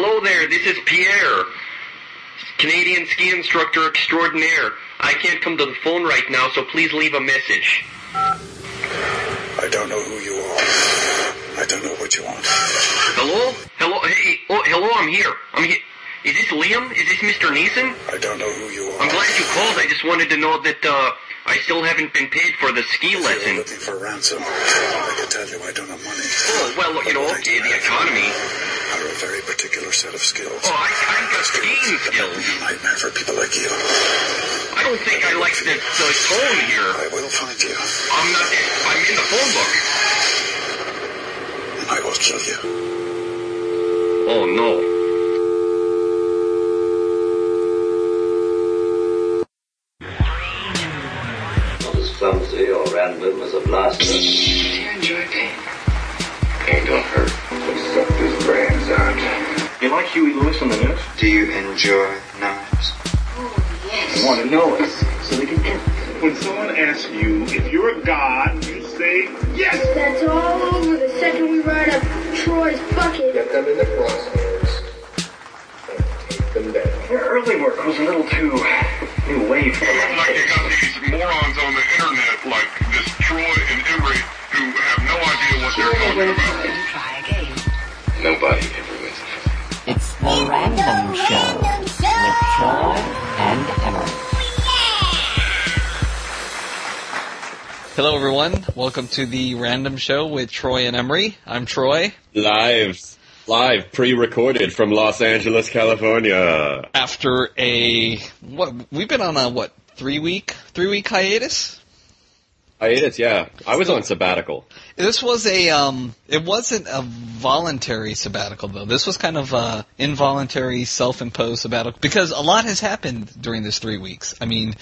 Hello there, this is Pierre, Canadian ski instructor extraordinaire. I can't come to the phone right now, so please leave a message. I don't know who you are. I don't know what you want. Hello? Hello? Hey, oh, hello, I'm here. I'm here. Is this Liam? Is this Mr. Neeson? I don't know who you are. I'm glad you called. I just wanted to know that, uh, I still haven't been paid for the ski lesson. You're looking for ransom. I can tell you I don't have money. Oh, well, you know, But I do the economy. Are a very particular set of skills. Oh, I, I've got skiing That might skills. be a nightmare for people like you. I don't think I like the, the tone here. I will find you, I'm not, I'm in the phone book. and I will kill you. Oh, no. Not as clumsy or random as a blaster. Do you enjoy pain? Pain don't hurt. Out. You like Huey Lewis and the News? Do you enjoy knives? Oh, yes. I want to know it so they can get When someone asks you if you're a god, you say yes. That's all over the second we ride up Troy's bucket. Get them in the crosshairs. And take them down. Their early work was a little too new wave for Like you got these morons on the internet like this Troy and Emery who have no idea what they're talking about. Try again. Nobody Random Show with Troy and Emery. Hello, everyone. Welcome to the Random Show with Troy and Emery. I'm Troy. Live, live, pre-recorded from Los Angeles, California. After a what? We've been on a what? Three week, three week hiatus. Hiatus, yeah. I was on sabbatical. This was a um. It wasn't a voluntary sabbatical though. This was kind of a involuntary, self-imposed sabbatical because a lot has happened during this three weeks. I mean,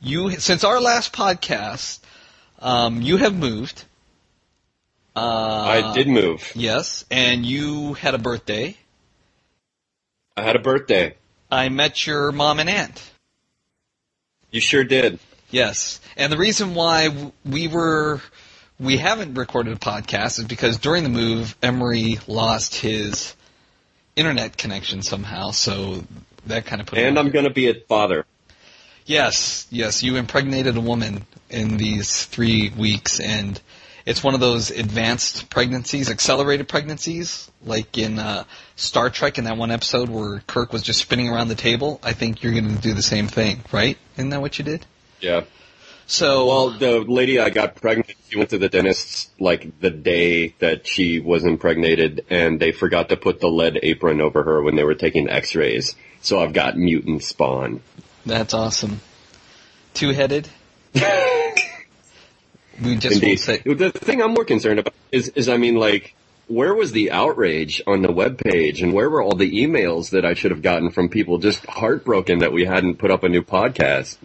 you since our last podcast, um, you have moved. Uh, I did move. Yes, and you had a birthday. I had a birthday. I met your mom and aunt. You sure did. Yes, and the reason why we were we haven't recorded a podcast is because during the move, Emery lost his internet connection somehow, so that kind of put. And. I'm gonna be a father. Yes, yes, you impregnated a woman in these three weeks, and it's one of those advanced pregnancies, accelerated pregnancies, like in uh, Star Trek in that one episode where Kirk was just spinning around the table. I think you're going to do the same thing, right? Isn't that what you did? Yeah. So, Well, the lady I got pregnant, she went to the dentist like the day that she was impregnated, and they forgot to put the lead apron over her when they were taking x-rays. So I've got mutant spawn. that's awesome. Two-headed. we just Indeed. say. The thing I'm more concerned about is, is I mean, like, where was the outrage on the web page, and where were all the emails that I should have gotten from people just heartbroken that we hadn't put up a new podcast?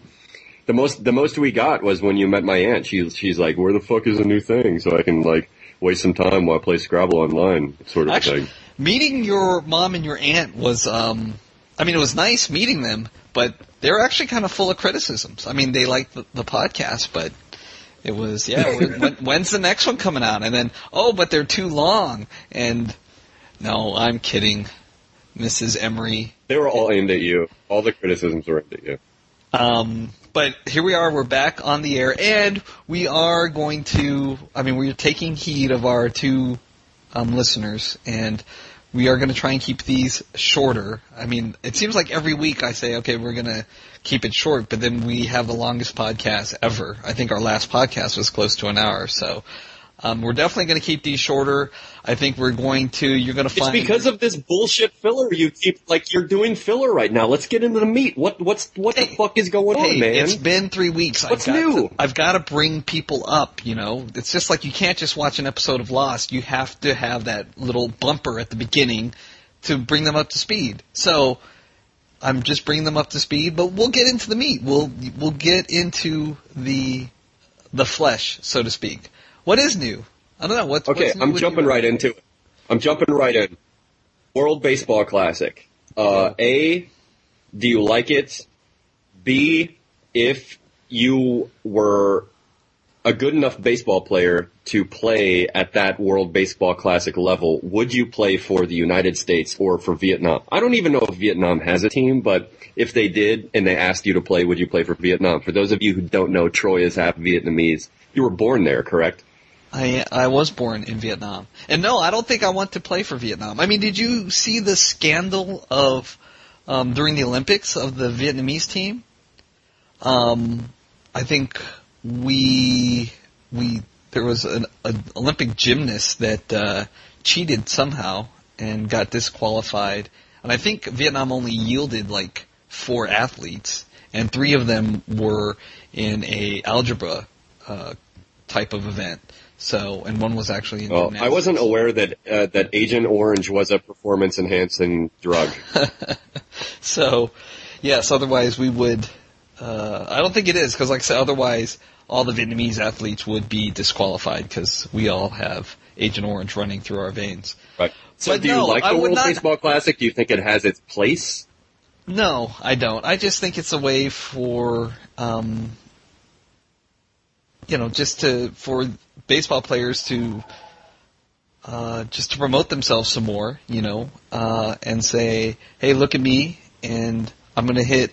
The most, the most we got was when you met my aunt. She, she's like, "Where the fuck is a new thing?" So I can like waste some time while I play Scrabble online, sort of Actually, thing. meeting your mom and your aunt was, um, I mean, it was nice meeting them, but they were actually kind of full of criticisms. I mean, they liked the, the podcast, but it was, yeah, when, when's the next one coming out? And then, oh, but they're too long. And no, I'm kidding, Mrs. Emery. They were all aimed at you. All the criticisms were aimed at you. Um, but here we are, we're back on the air, and we are going to, I mean, we're taking heed of our two um, listeners, and we are going to try and keep these shorter. I mean, it seems like every week I say, okay, we're going to keep it short, but then we have the longest podcast ever. I think our last podcast was close to an hour, so um, we're definitely going to keep these shorter. I think we're going to, you're going to find It's because of this bullshit filler you keep like you're doing filler right now. Let's get into the meat. What what's what the fuck is going Hey, on, man? it's been three weeks. What's I've new? To, I've got to bring people up. You know, it's just like you can't just watch an episode of Lost. You have to have that little bumper at the beginning to bring them up to speed. So I'm just bringing them up to speed, but we'll get into the meat. We'll we'll get into the the flesh, so to speak. What is new? I don't know. What's Okay, what's I'm jumping right into it. I'm jumping right in. World Baseball Classic. Uh, A, do you like it? B, if you were a good enough baseball player to play at that World Baseball Classic level, would you play for the United States or for Vietnam? I don't even know if Vietnam has a team, but if they did and they asked you to play, would you play for Vietnam? For those of you who don't know, Troy is half Vietnamese. You were born there, correct? I I was born in Vietnam, and no, I don't think I want to play for Vietnam. I mean, did you see the scandal of um, during the Olympics of the Vietnamese team? Um, I think we we there was an, an Olympic gymnast that uh, cheated somehow and got disqualified, and I think Vietnam only yielded like four athletes, and three of them were in a algebra uh, type of event. So, and one was actually in Well, I wasn't aware that uh, that Agent Orange was a performance enhancing drug. So, yes, otherwise we would. Uh, I don't think it is because, like I said, otherwise all the Vietnamese athletes would be disqualified because we all have Agent Orange running through our veins. Right. So, But do you like the World not- Baseball Classic? Do you think it has its place? No, I don't. I just think it's a way for, um, you know, just to for baseball players to uh, just to promote themselves some more, you know, uh, and say, "Hey, look at me, and I'm going to hit."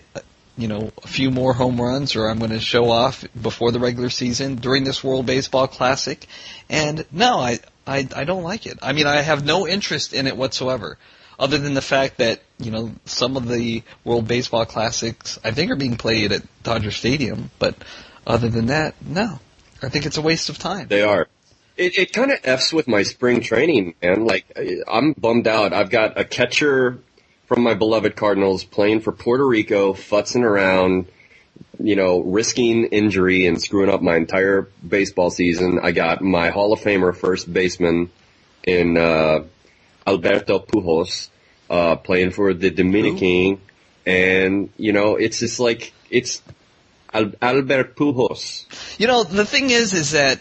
You know, a few more home runs, or I'm going to show off before the regular season during this World Baseball Classic. And no, I, I, I don't like it. I mean, I have no interest in it whatsoever other than the fact that you know some of the World Baseball Classics I think are being played at Dodger Stadium, but other than that, no. I think it's a waste of time. They are. It, it kind of f's with my spring training, man. Like I'm bummed out. I've got a catcher from my beloved Cardinals playing for Puerto Rico, futzing around, you know, risking injury and screwing up my entire baseball season. I got my Hall of Famer first baseman in uh, Alberto Pujols uh, playing for the Dominican, and you know, it's just like it's Al- Albert Pujols. You know, the thing is, is that,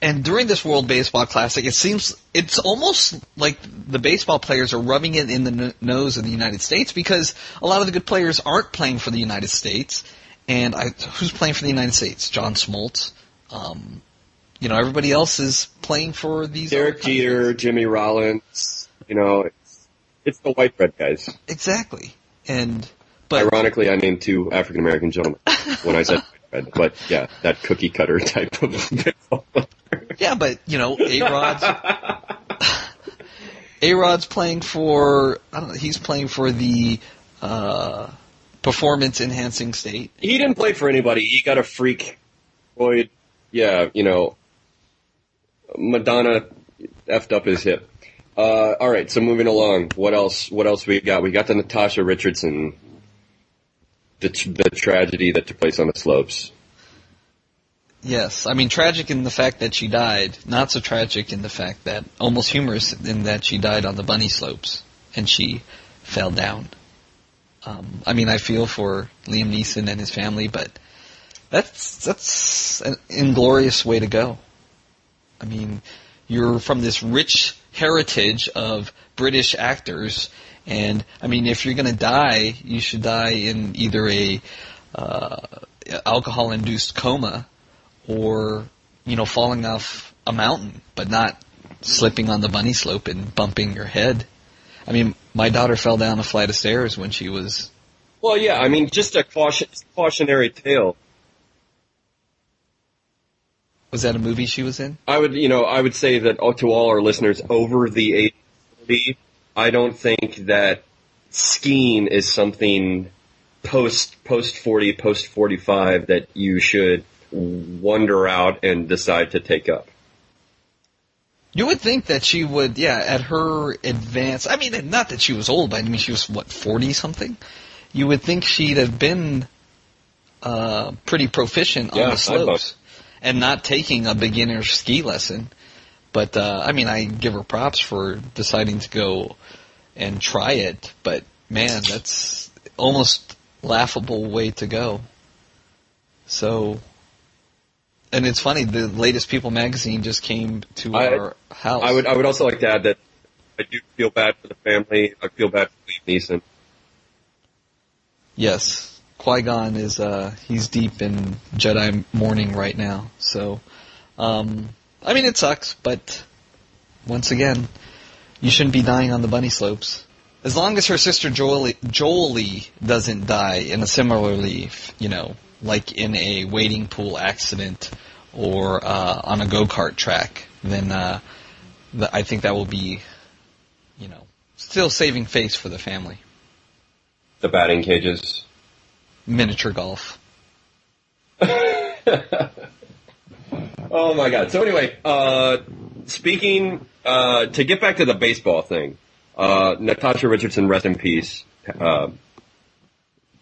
and during this World Baseball Classic, it seems it's almost like the baseball players are rubbing it in the n- nose of the United States because a lot of the good players aren't playing for the United States. And I, who's playing for the United States? John Smoltz. Um, you know, everybody else is playing for these. Derek. Jeter, Jimmy Rollins, you know, it's, it's the white bread guys. Exactly. And but Ironically, I named two African American gentlemen when I said bread, but yeah, that cookie cutter type of yeah, but you know, A Rod's A Rod's playing for I don't know, he's playing for the uh performance enhancing state. He didn't play for anybody. He got a freak. Boyd, yeah, you know, Madonna effed up his hip. Uh, all right, so moving along. What else? What else we got? We got the Natasha Richardson, the the tragedy that took place on the slopes. Yes, I mean tragic in the fact that she died, not so tragic in the fact that almost humorous in that she died on the bunny slopes and she fell down. Um, I mean, I feel for Liam Neeson and his family, but that's that's an inglorious way to go. I mean, you're from this rich heritage of British actors, and I mean, if you're going to die, you should die in either a uh, alcohol-induced coma or you know falling off a mountain, but not slipping on the bunny slope and bumping your head. I mean, my daughter fell down a flight of stairs when she was. Well, yeah, I mean, just a caution, cautionary tale. Was that a movie she was in? I would, you know, I would say that to all our listeners over the age of 40, I don't think that skiing is something post post 40, post 45 that you should wander out and decide to take up. You would think that she would, yeah, at her advance. I mean, not that she was old, but I mean, she was what forty something. You would think she'd have been uh, pretty proficient Yeah, on the slopes and not taking a beginner ski lesson. But uh, I mean, I give her props for deciding to go and try it. But man, that's almost laughable way to go. So, and it's funny. The latest People magazine just came to I- our house. I would, I would also like to add that I do feel bad for the family. I feel bad for Liam Neeson. Yes, Qui Gon is uh he's deep in Jedi mourning right now. So Um, I mean, it sucks, but once again, you shouldn't be dying on the bunny slopes. As long as her sister Joely, Joely doesn't die in a similarly, you know, like in a wading pool accident or uh, on a go kart track, then uh, th- I think that will be, you know, still saving face for the family. The batting cages. Miniature golf. Oh my god. So anyway, uh, speaking, uh, to get back to the baseball thing, uh, Natasha Richardson, rest in peace. Uh,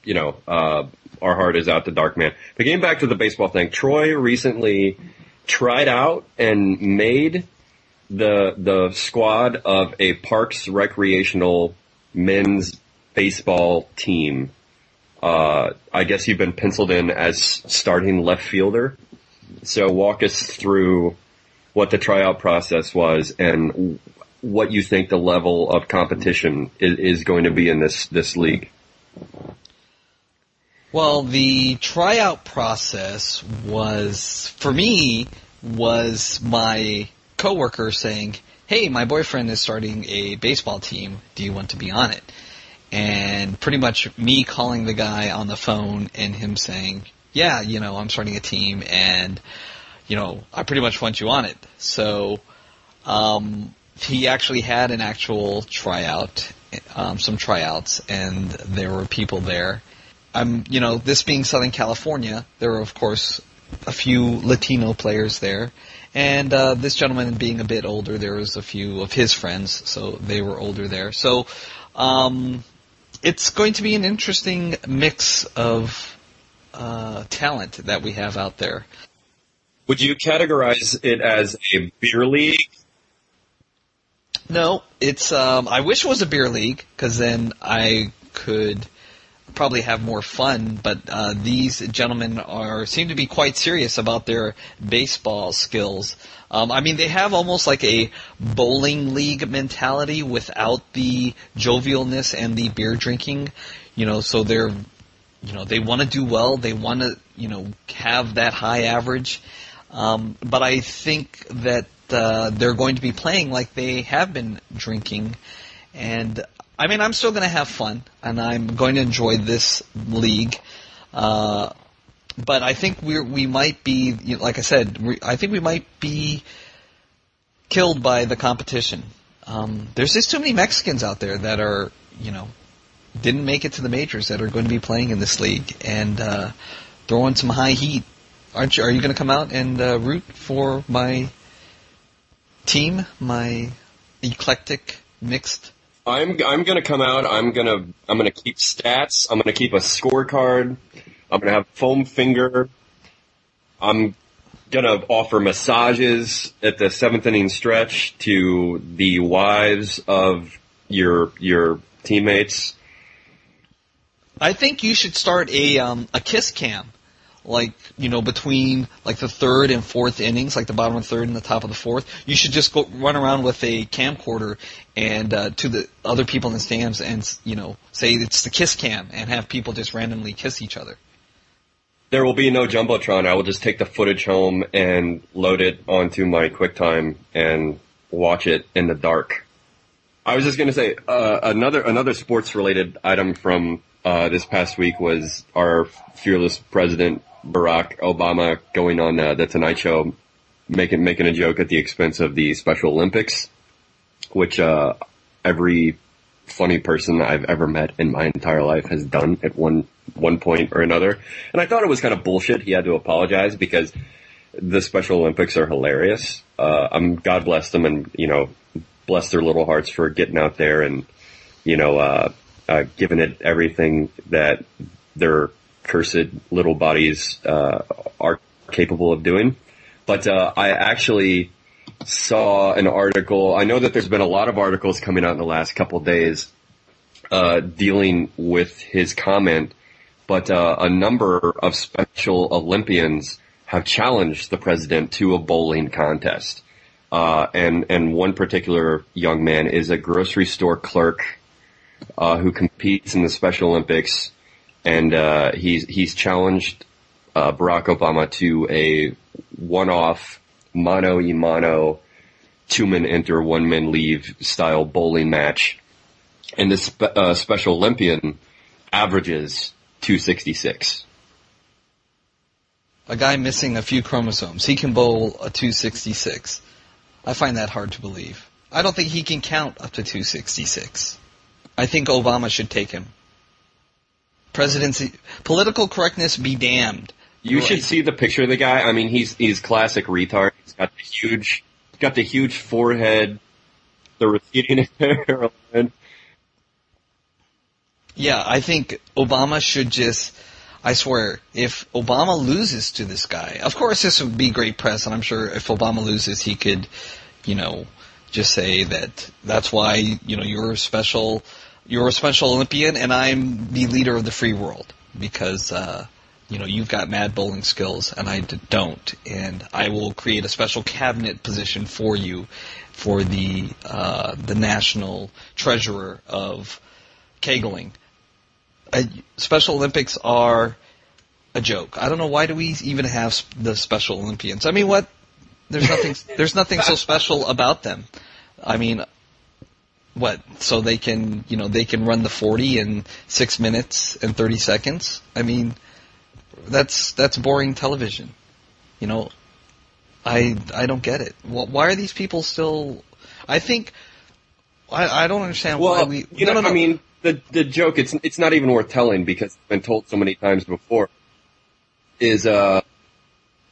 you know, uh, our heart is out to Darkman. But getting back to the baseball thing, Troy recently tried out and made the the squad of a Parks recreational men's baseball team. Uh, I guess you've been penciled in as starting left fielder. So walk us through what the tryout process was and what you think the level of competition is, is going to be in this this league. Well, the tryout process was, for me, was my coworker saying, hey, my boyfriend is starting a baseball team. Do you want to be on it? And pretty much me calling the guy on the phone and him saying, yeah, you know, I'm starting a team and, you know, I pretty much want you on it. So, um, he actually had an actual tryout, um, some tryouts, and there were people there. I'm, you know, this being Southern California, there were of course a few Latino players there, and uh, this gentleman being a bit older, there was a few of his friends, so they were older there. So, um, it's going to be an interesting mix of uh, talent that we have out there. Would you categorize it as a beer league? No, it's. Um, I wish it was a beer league because then I could probably have more fun. But uh, these gentlemen are seem to be quite serious about their baseball skills. Um, I mean, they have almost like a bowling league mentality without the jovialness and the beer drinking. You know, so they're, you know, they want to do well. They want to, you know, have that high average. Um, but I think that uh, they're going to be playing like they have been drinking, and I mean, I'm still going to have fun, and I'm going to enjoy this league. Uh, but I think we we might be, you know, like I said, we, I think we might be killed by the competition. Um, there's just too many Mexicans out there that are, you know, didn't make it to the majors that are going to be playing in this league and uh, throwing some high heat. Aren't you? Are you going to come out and uh, root for my team, my eclectic mixed? I'm I'm gonna come out. I'm gonna I'm gonna keep stats. I'm gonna keep a scorecard. I'm gonna have foam finger. I'm gonna offer massages at the seventh inning stretch to the wives of your your teammates. I think you should start a um, a kiss cam, like you know between like the third and fourth innings, like the bottom of the third and the top of the fourth. You should just go run around with a camcorder and uh, to the other people in the stands and you know say it's the kiss cam and have people just randomly kiss each other. There will be no jumbotron. I will just take the footage home and load it onto my QuickTime and watch it in the dark. I was just going to say uh, another another sports related item from uh, this past week was our fearless president Barack Obama going on uh, the Tonight Show, making making a joke at the expense of the Special Olympics, which uh, every funny person I've ever met in my entire life has done at one one point or another. And I thought it was kind of bullshit. He had to apologize because the Special Olympics are hilarious. Uh, I'm God bless them, and you know, bless their little hearts for getting out there and you know, uh, giving it everything that their cursed little bodies uh, are capable of doing. But uh, I actually saw an article. I know that there's been a lot of articles coming out in the last couple days uh, dealing with his comment, but uh, a number of Special Olympians have challenged the president to a bowling contest. Uh, and and one particular young man is a grocery store clerk uh, who competes in the Special Olympics, and uh, he's he's challenged uh, Barack Obama to a one-off mono e mono, two men enter, one man leave style bowling match. And this spe- uh, Special Olympian averages 266. A guy missing a few chromosomes. He can bowl a 266. I find that hard to believe. I don't think he can count up to 266. I think Obama should take him. Presidency, political correctness be damned. You Right. should see the picture of the guy. I mean, he's he's classic retard. He's got the huge, got the huge forehead, the receding hairline. Yeah, I think Obama should just. I swear, if Obama loses to this guy, of course this would be great press, and I'm sure if Obama loses, he could, you know, just say that that's why you know you're a special, you're a special Olympian, and I'm the leader of the free world because uh, you know you've got mad bowling skills and I don't, and I will create a special cabinet position for you for the uh, the national treasurer of kegling uh, Special Olympics are a joke. I don't know why do we even have the Special Olympians. I mean, what? There's nothing. there's nothing so special about them. I mean, what? So they can, you know, they can run the 40 in six minutes and 30 seconds. I mean, that's that's boring television. You know, I I don't get it. Why are these people still? I think. I, I don't understand why we. you know, no, no, no. I mean, the the joke it's it's not even worth telling because it's been told so many times before. Is uh,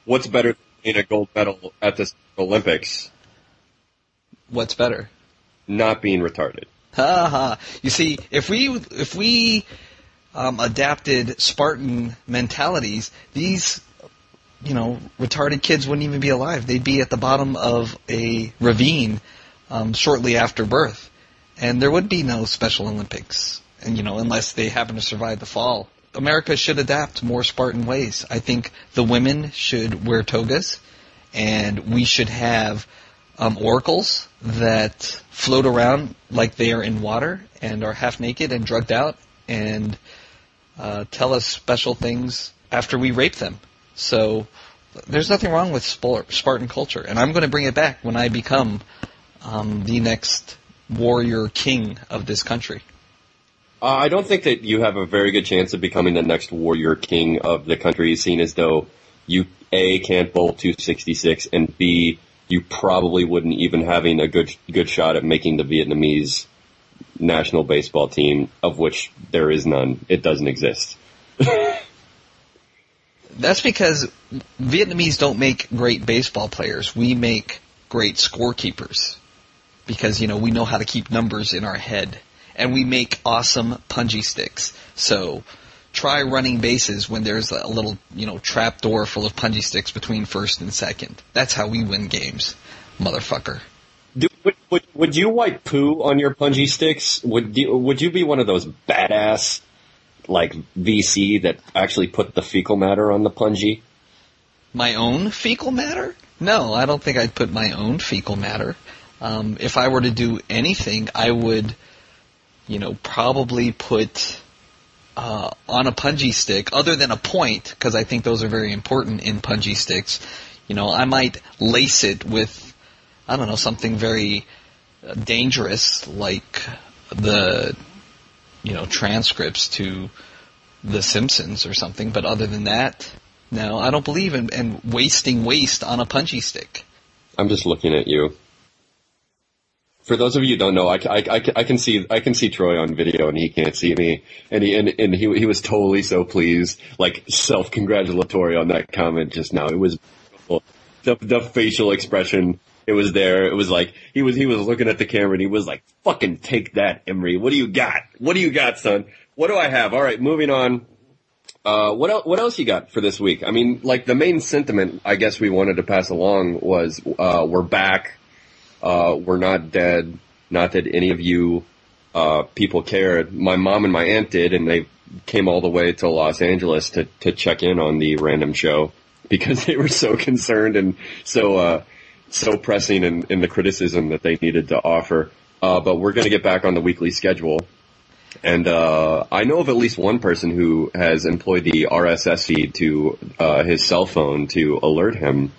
what's better than a gold medal at the Olympics? what's better? Not being retarded. Ha ha. You see, if we if we um, adapted Spartan mentalities, these you know retarded kids wouldn't even be alive. They'd be at the bottom of a ravine um, shortly after birth, and there would be no Special Olympics. And you know, unless they happen to survive the fall, America should adapt more Spartan ways. I think the women should wear togas, and we should have um, oracles that float around like they are in water and are half naked and drugged out and uh, tell us special things after we rape them. So there's nothing wrong with Spartan culture, and I'm going to bring it back when I become um, the next warrior king of this country. Uh, I don't think that you have a very good chance of becoming the next warrior king of the country, seen as though you A can't bowl 266 and B you probably wouldn't even having a good good shot at making the Vietnamese national baseball team, of which there is none. It doesn't exist. That's because Vietnamese don't make great baseball players. We make great scorekeepers. Because, you know, we know how to keep numbers in our head. And we make awesome punji sticks. So try running bases when there's a little, you know, trap door full of punji sticks between first and second. That's how we win games, motherfucker. Do, would, would, would you wipe poo on your punji sticks? Would you, would you be one of those badass like VC that actually put the fecal matter on the punji? My own fecal matter? No, I don't think I'd put my own fecal matter. Um, if I were to do anything, I would, you know, probably put uh, on a punji stick, other than a point, because I think those are very important in punji sticks. You know, I might lace it with, I don't know, something very uh, dangerous, like the, you know, transcripts to The Simpsons or something. But other than that, no, I don't believe in, in wasting waste on a punji stick. I'm just looking at you. For those of you who don't know, I, I, I, I can see I can see Troy on video and he can't see me, and he and, and he he was totally so pleased, like self congratulatory on that comment just now. It was the the facial expression. It was there. It was like he was he was looking at the camera and he was like, "Fucking take that, Emery. What do you got? What do you got, son? What do I have? All right, moving on. Uh, what what else you got for this week? I mean, like the main sentiment I guess we wanted to pass along was uh, we're back. Uh, we're not dead. Not that any of you uh, people cared. My mom and my aunt did, and they came all the way to Los Angeles to to check in on the random show because they were so concerned and so uh, so pressing in, in the criticism that they needed to offer. Uh, but we're going to get back on the weekly schedule. And uh, I know of at least one person who has employed the RSS feed to uh, his cell phone to alert him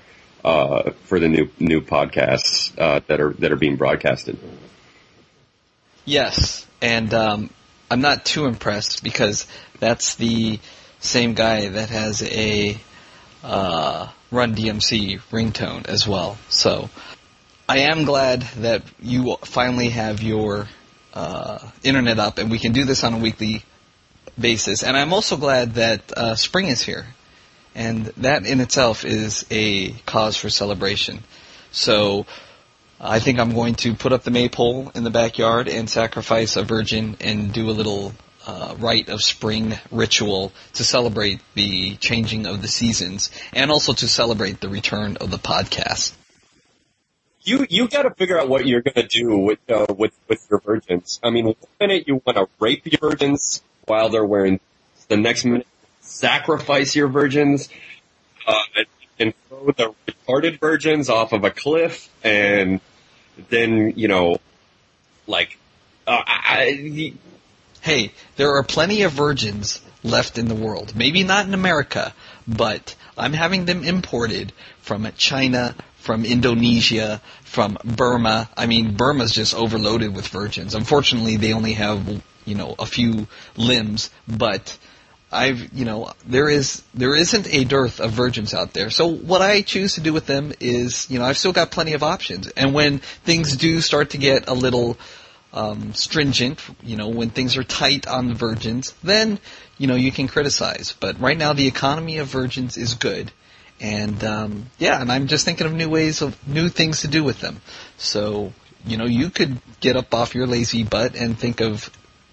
uh, for the new new podcasts uh, that are that are being broadcasted. Yes, and um, I'm not too impressed because that's the same guy that has a uh, Run DMC ringtone as well. So I am glad that you finally have your uh, internet up and we can do this on a weekly basis. And I'm also glad that uh, spring is here. And that in itself is a cause for celebration. So I think I'm going to put up the maypole in the backyard and sacrifice a virgin and do a little uh, rite of spring ritual to celebrate the changing of the seasons and also to celebrate the return of the podcast. You you got to figure out what you're going to do with uh, with with your virgins. I mean, one minute you want to rape your virgins while they're wearing, the next minute sacrifice your virgins, uh, and throw the retarded virgins off of a cliff, and then you know, like, uh, I, hey, there are plenty of virgins left in the world. Maybe not in America, but I'm having them imported from China, from Indonesia, from Burma. I mean, Burma's just overloaded with virgins. Unfortunately, they only have, you know, a few limbs, but I've, you know, there is, there isn't a dearth of virgins out there. So what I choose to do with them is, you know, I've still got plenty of options. And when things do start to get a little, um, stringent, you know, when things are tight on the virgins, then, you know, you can criticize. But right now the economy of virgins is good. And, um, yeah, and I'm just thinking of new ways of, new things to do with them. So, you know, you could get up off your lazy butt and think of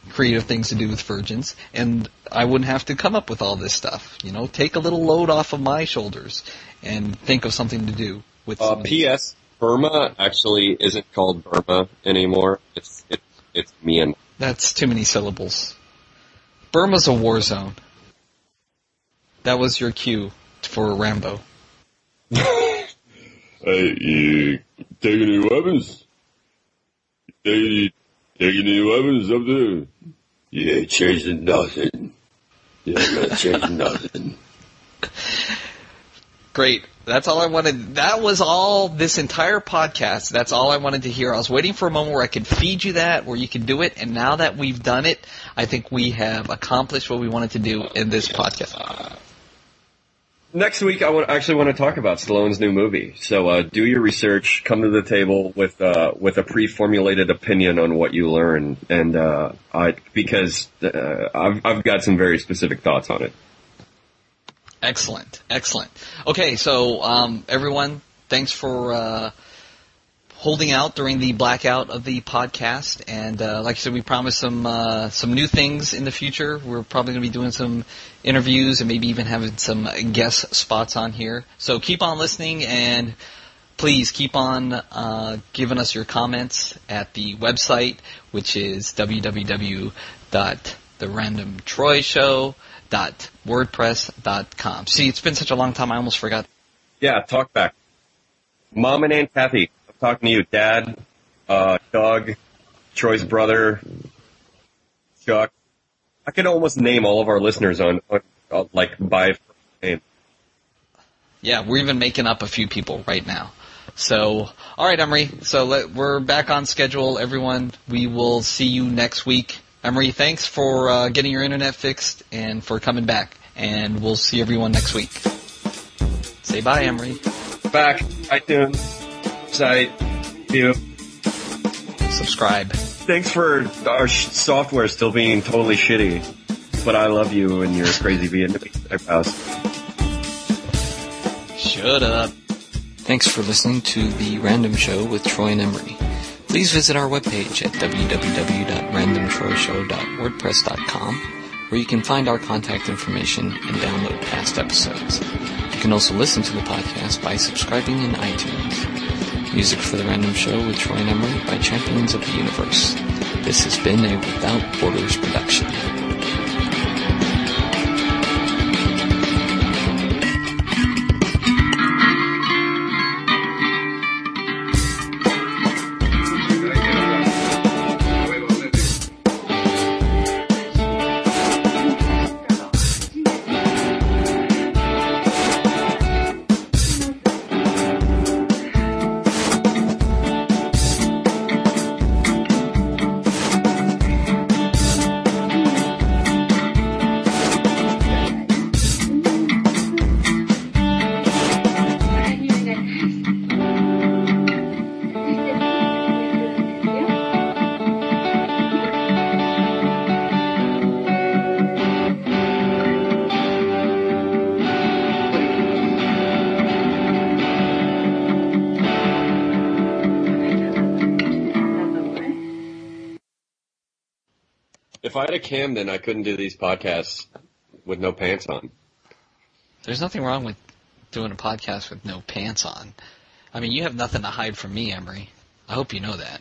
creative things to do with virgins, and I wouldn't have to come up with all this stuff. You know, take a little load off of my shoulders and think of something to do with. Uh, P.S. Burma actually isn't called Burma anymore. It's it's it's Myanmar. That's too many syllables. Burma's a war zone. That was your cue for Rambo. hey, you taking any weapons? Taking, taking any weapons up there? You ain't changing nothing. You ain't not changing nothing. Great. That's all I wanted. That was all this entire podcast. That's all I wanted to hear. I was waiting for a moment where I could feed you that, where you could do it, and now that we've done it, I think we have accomplished what we wanted to do in this podcast. Next week, I would actually want to talk about Stallone's new movie. So uh, do your research, come to the table with uh, with a pre-formulated opinion on what you learn, and uh, I because uh, I've I've got some very specific thoughts on it. Excellent, excellent. Okay, so um, everyone, thanks for uh, holding out during the blackout of the podcast. And uh, like I said, we promised some uh, some new things in the future. We're probably going to be doing some interviews and maybe even having some guest spots on here. So keep on listening and. Please keep on uh, giving us your comments at the website, which is www.therandomtroyshow.wordpress.com. See, it's been such a long time, I almost forgot. Yeah, talk back. Mom and Aunt Kathy, talking to you. Dad, uh, Doug, Troy's brother, Chuck. I could almost name all of our listeners on, on uh, like by name. Yeah, we're even making up a few people right now. So, all right, Emery. So let, we're back on schedule, everyone. We will see you next week. Emery, thanks for uh, getting your internet fixed and for coming back. And we'll see everyone next week. Say bye, Emery. Back, iTunes, site, view. Subscribe. Thanks for our sh- software still being totally shitty, but I love you and your crazy Vietnamese eyebrows. Shut up. Thanks for listening to The Random Show with Troy and Emery. Please visit our webpage at www.randomtroyshow.wordpress.com where you can find our contact information and download past episodes. You can also listen to the podcast by subscribing in iTunes. Music for The Random Show with Troy and Emery by Champions of the Universe. This has been a Without Borders production. I had a cam, then I couldn't do these podcasts with no pants on. There's nothing wrong with doing a podcast with no pants on. I mean, you have nothing to hide from me, Emery. I hope you know that.